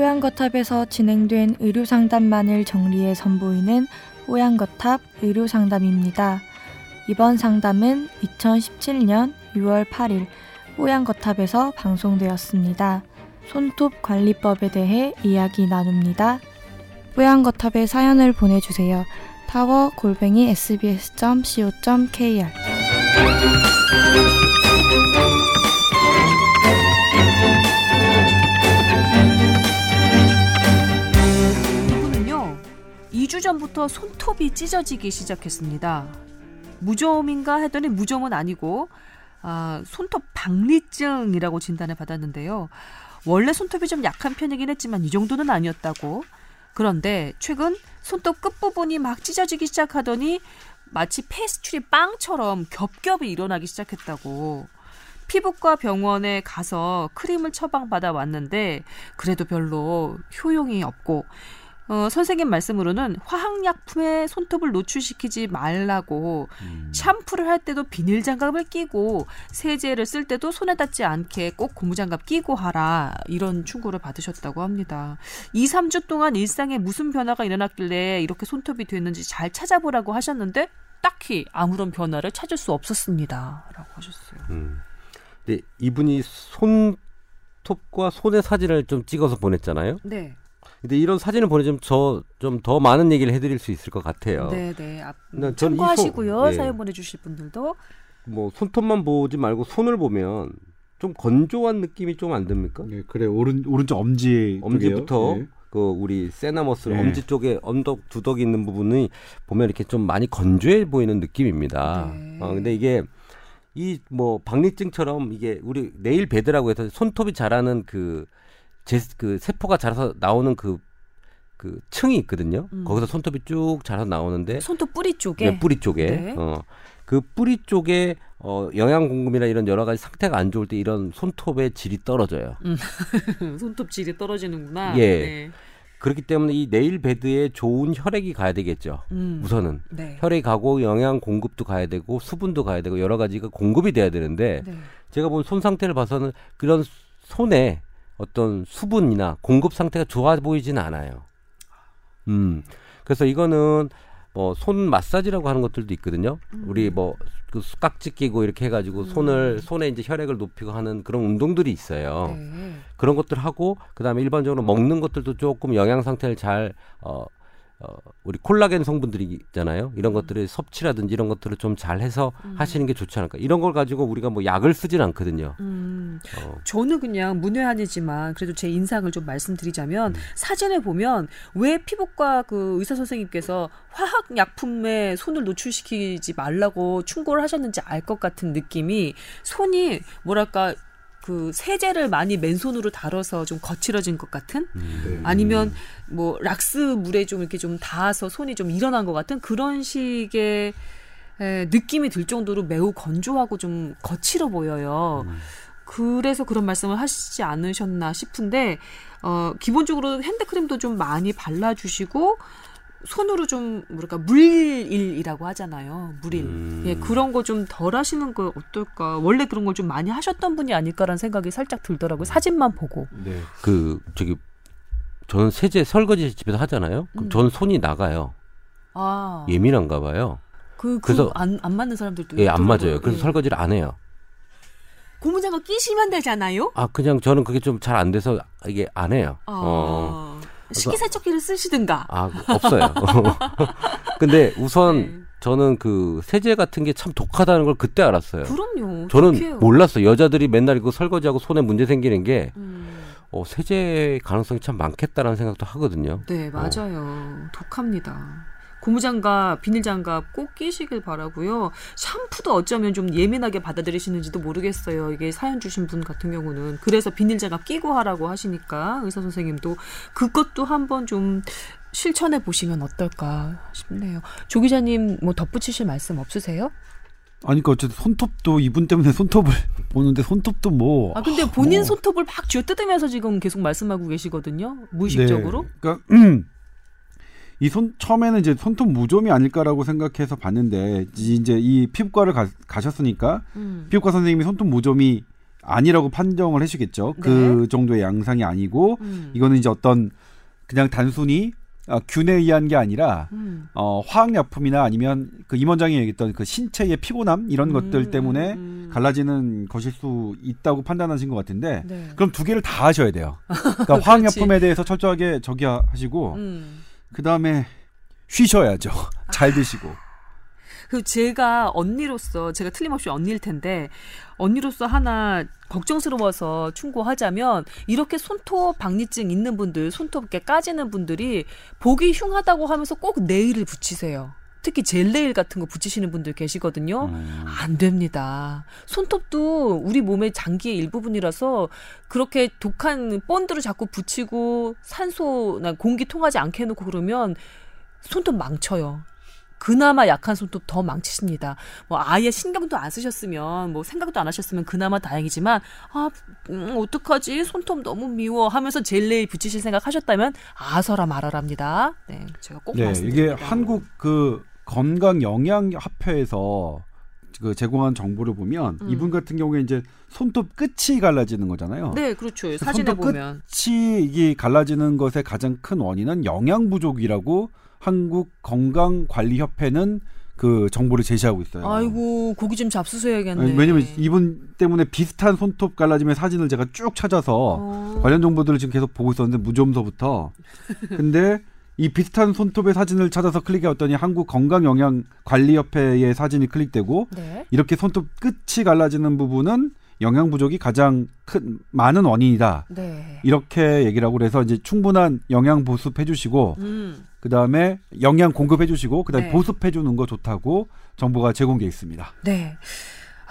뽀얀거탑에서 진행된 의료상담만을 정리해 선보이는 뽀얀거탑 의료상담입니다. 이번 상담은 2017년 6월 8일 뽀얀거탑에서 방송되었습니다. 손톱 관리법에 대해 이야기 나눕니다. 뽀얀거탑에 사연을 보내주세요. 타워 골뱅이 sbs.co.kr 주 전부터 손톱이 찢어지기 시작했습니다. 무좀인가 했더니 무좀은 아니고 아, 손톱 박리증이라고 진단을 받았는데요. 원래 손톱이 좀 약한 편이긴 했지만 이 정도는 아니었다고. 그런데 최근 손톱 끝부분이 막 찢어지기 시작하더니 마치 페스츄리 빵처럼 겹겹이 일어나기 시작했다고. 피부과 병원에 가서 크림을 처방받아 왔는데 그래도 별로 효용이 없고 어, 선생님 말씀으로는 화학약품에 손톱을 노출시키지 말라고 음. 샴푸를 할 때도 비닐 장갑을 끼고 세제를 쓸 때도 손에 닿지 않게 꼭 고무장갑 끼고 하라 이런 충고를 받으셨다고 합니다. 2, 3주 동안 일상에 무슨 변화가 일어났길래 이렇게 손톱이 됐는지 잘 찾아보라고 하셨는데 딱히 아무런 변화를 찾을 수 없었습니다. 라고 하셨어요. 음. 근데 이분이 손톱과 손의 사진을 좀 찍어서 보냈잖아요. 네. 근데 이런 사진을 보내주면 저 좀 더 많은 얘기를 해드릴 수 있을 것 같아요. 네, 네. 앞, 난 전이 참고하시고요. 손- 예. 사연 보내주실 분들도. 뭐 손톱만 보지 말고 손을 보면 좀 건조한 느낌이 좀 안 듭니까? 네, 그래 오른 오른쪽 엄지 엄지부터. 네. 그 우리 세나머스 네. 엄지 쪽에 언덕 두덕이 있는 부분이 보면 이렇게 좀 많이 건조해 보이는 느낌입니다. 네. 어, 근데 이게 이 뭐 박리증처럼 이게 우리 nail bed라고 해서 손톱이 자라는 그, 제, 그 세포가 자라서 나오는 그, 그 층이 있거든요. 음. 거기서 손톱이 쭉 자라서 나오는데 손톱 뿌리 쪽에. 네, 뿌리 쪽에 네. 어, 그 뿌리 쪽에 어, 영양 공급이나 이런 여러 가지 상태가 안 좋을 때 이런 손톱의 질이 떨어져요. 손톱 질이 떨어지는구나. 예. 네. 그렇기 때문에 이 nail bed에 좋은 혈액이 가야 되겠죠. 음. 우선은 네. 혈액이 가고 영양 공급도 가야 되고 수분도 가야 되고 여러 가지가 공급이 돼야 되는데 네. 제가 본 손 상태를 봐서는 그런 손에 어떤 수분이나 공급 상태가 좋아 보이지는 않아요. 음. 그래서 이거는 뭐 손 마사지라고 하는 것들도 있거든요. 우리 뭐그 깍지 끼고 이렇게 해가지고 손을 손에 이제 혈액을 높이고 하는 그런 운동들이 있어요. 네. 그런 것들 하고 그다음에 일반적으로 먹는 것들도 조금 영양 상태를 잘 어, 어, 우리 콜라겐 성분들이 있잖아요. 이런 것들의 섭취라든지 이런 것들을 좀 잘해서 하시는 게 좋지 않을까. 이런 걸 가지고 우리가 뭐 약을 쓰진 않거든요. 음, 어. 저는 그냥 문외한이지만 그래도 제 인상을 좀 말씀드리자면 사진을 보면 왜 피부과 그 의사 선생님께서 화학 약품에 손을 노출시키지 말라고 충고를 하셨는지 알 것 같은 느낌이 손이 뭐랄까 그 세제를 많이 맨손으로 다뤄서 좀 거칠어진 것 같은 네. 아니면 뭐 락스 물에 좀 이렇게 좀 닿아서 손이 좀 일어난 것 같은 그런 식의 에, 느낌이 들 정도로 매우 건조하고 좀 거칠어 보여요. 그래서 그런 말씀을 하시지 않으셨나 싶은데 어 기본적으로 핸드크림도 좀 많이 발라주시고 손으로 좀 뭐랄까 물일이라고 하잖아요. 물일. 음. 예, 그런 거 좀 덜 하시는 거 어떨까? 원래 그런 걸 좀 많이 하셨던 분이 아닐까라는 생각이 살짝 들더라고요. 사진만 보고. 네. 그 저기 저는 세제 설거지 집에서 하잖아요. 그럼 음. 저는 손이 나가요. 아, 예민한가 봐요. 그, 그래서- 그, 안, 안 맞는 사람들도 예, 안. 맞아요. 그래서 예. 설거지를 안 해요. 고무장갑 끼시면 되잖아요? 아, 그냥 저는 그게 좀 잘 안 돼서 이게 안 해요. 아, 어. 식기세척기를 쓰시든가. 아, 없어요. 근데 우선 네. 저는 그 세제 같은 게 참 독하다는 걸 그때 알았어요. 그럼요. 저는 독해요. 몰랐어요. 여자들이 맨날 이거 설거지하고 손에 문제 생기는 게 음, 어, 세제 가능성이 참 많겠다라는 생각도 하거든요. 네, 맞아요. 독합니다. 고무장갑, 비닐장갑 꼭 끼시길 바라고요. 샴푸도 어쩌면 좀 예민하게 받아들이시는지도 모르겠어요. 이게 사연 주신 분 같은 경우는 그래서 비닐장갑 끼고 하라고 하시니까 의사 선생님도 그것도 한번 좀 실천해 보시면 어떨까 싶네요. 조 기자님 뭐 덧붙이실 말씀 없으세요? 아니 그러니까 어쨌든 손톱도 이분 때문에 손톱을 보는데 손톱도 뭐 아 근데 본인 뭐. 손톱을 막 쥐어 뜯으면서 지금 계속 말씀하고 계시거든요. 무의식적으로. 네. 그러니까 이 손 처음에는 이제 손톱 무좀이 아닐까라고 생각해서 봤는데 이- 이제 이 피부과를 가, 가셨으니까 음. 피부과 선생님이 손톱 무좀이 아니라고 판정을 해주겠죠. 그 정도의 양상이 아니고 음. 이거는 이제 어떤 그냥 단순히 어, 균에 의한 게 아니라 음. 어, 화학약품이나 아니면 그 임원장이 얘기했던 그 신체의 피곤함 이런 것들 때문에 음. 갈라지는 것일 수 있다고 판단하신 것 같은데 네. 그럼 두 개를 다 하셔야 돼요. 그러니까 화학약품에 대해서 철저하게 저기 하시고 음. 그 다음에 쉬셔야죠. 잘 드시고. 그 제가 언니로서 제가 틀림없이 언니일 텐데 언니로서 하나 걱정스러워서 충고하자면 이렇게 손톱 박리증 있는 분들 손톱 이렇게 까지는 분들이 보기 흉하다고 하면서 꼭 네일을 붙이세요. 특히 젤 네일 같은 거 붙이시는 분들 계시거든요. 음. 안 됩니다. 손톱도 우리 몸의 장기의 일부분이라서 그렇게 독한 본드를 자꾸 붙이고 산소나 공기 통하지 않게 해놓고 그러면 손톱 망쳐요. 그나마 약한 손톱 더 망치십니다. 뭐 아예 신경도 안 쓰셨으면 뭐 생각도 안 하셨으면 그나마 다행이지만 아 음, 어떡하지 손톱 너무 미워 하면서 젤레이 붙이실 생각 하셨다면 아서라 말아랍니다. 네 제가 꼭 네, 말씀드립니다. 이게 한국 그 건강 영양 협회에서 그 제공한 정보를 보면 음. 이분 같은 경우에 이제 손톱 끝이 갈라지는 거잖아요. 네 그렇죠 사진에 손톱 보면 끝이 이게 갈라지는 것의 가장 큰 원인은 영양 부족이라고 한국 건강 관리 협회는 그 정보를 제시하고 있어요. 아이고 고기 좀 잡수셔야겠네. 왜냐면 이분 때문에 비슷한 손톱 갈라짐의 사진을 제가 쭉 찾아서 어. 관련 정보들을 지금 계속 보고 있었는데 무좀서부터 근데 이 비슷한 손톱의 사진을 찾아서 클릭해왔더니 한국 건강영양관리협회의 사진이 클릭되고 네. 이렇게 손톱 끝이 갈라지는 부분은 영양 부족이 가장 큰 많은 원인이다. 네. 이렇게 얘기를 하고 그래서 이제 충분한 영양 보습해 주시고 음. 그다음에 영양 공급해 주시고 그다음에 네. 보습해 주는 거 좋다고 정보가 제공돼 있습니다. 네.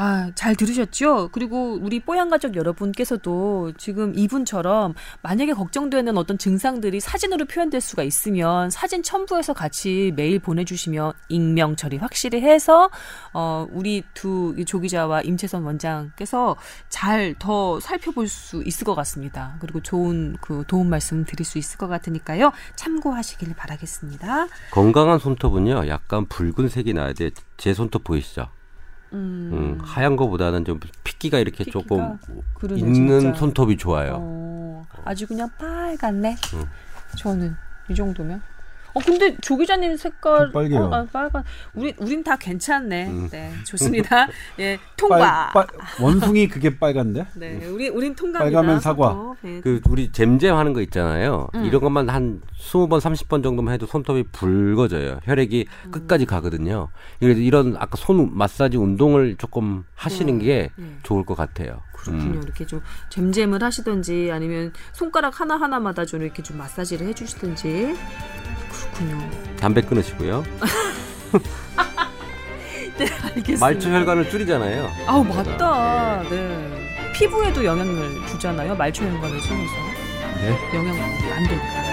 아, 잘 들으셨죠? 그리고 우리 뽀얀 가족 여러분께서도 지금 이분처럼 만약에 걱정되는 어떤 증상들이 사진으로 표현될 수가 있으면 사진 첨부해서 같이 메일 보내주시면 익명 처리 확실히 해서 어, 우리 두이 조기자와 임채선 원장께서 잘 더 살펴볼 수 있을 것 같습니다. 그리고 좋은 그 도움 말씀 드릴 수 있을 것 같으니까요. 참고하시길 바라겠습니다. 건강한 손톱은요, 약간 붉은색이 나야 돼. 제 손톱 보이시죠? 음, 음, 하얀 거보다는 좀 핏기가 이렇게 핏기가? 조금 그러네, 있는 진짜. 손톱이 좋아요. 어, 아주 그냥 빨갛네. 음. 저는 이 정도면. 어 근데 조 기자님 색깔 좀 빨개요. 어, 아, 빨간. 우리 우린 다 괜찮네. 음. 네, 좋습니다. 예, 통과. 빨- 빨- 원숭이 그게 빨간데? 네, 우리 우린 통과입니다. 빨가면 사과. 네. 그 우리 잼잼 하는 거 있잖아요. 음. 이런 것만 한 20번, 30번 정도만 해도 손톱이 붉어져요. 혈액이 음. 끝까지 가거든요. 그래서 이런 아까 손 마사지 운동을 조금 하시는 네. 게 네. 좋을 것 같아요. 그렇군요. 음. 이렇게 좀 잼잼을 하시든지 아니면 손가락 하나 하나마다 좀 이렇게 좀 마사지를 해주시든지 그렇군요. 담배 끊으시고요. 네, 알겠습니다. 말초 혈관을 줄이잖아요. 아우 맞다. 네. 피부에도 영향을 주잖아요. 말초 혈관을 통해서 네. 영향 안 되니까.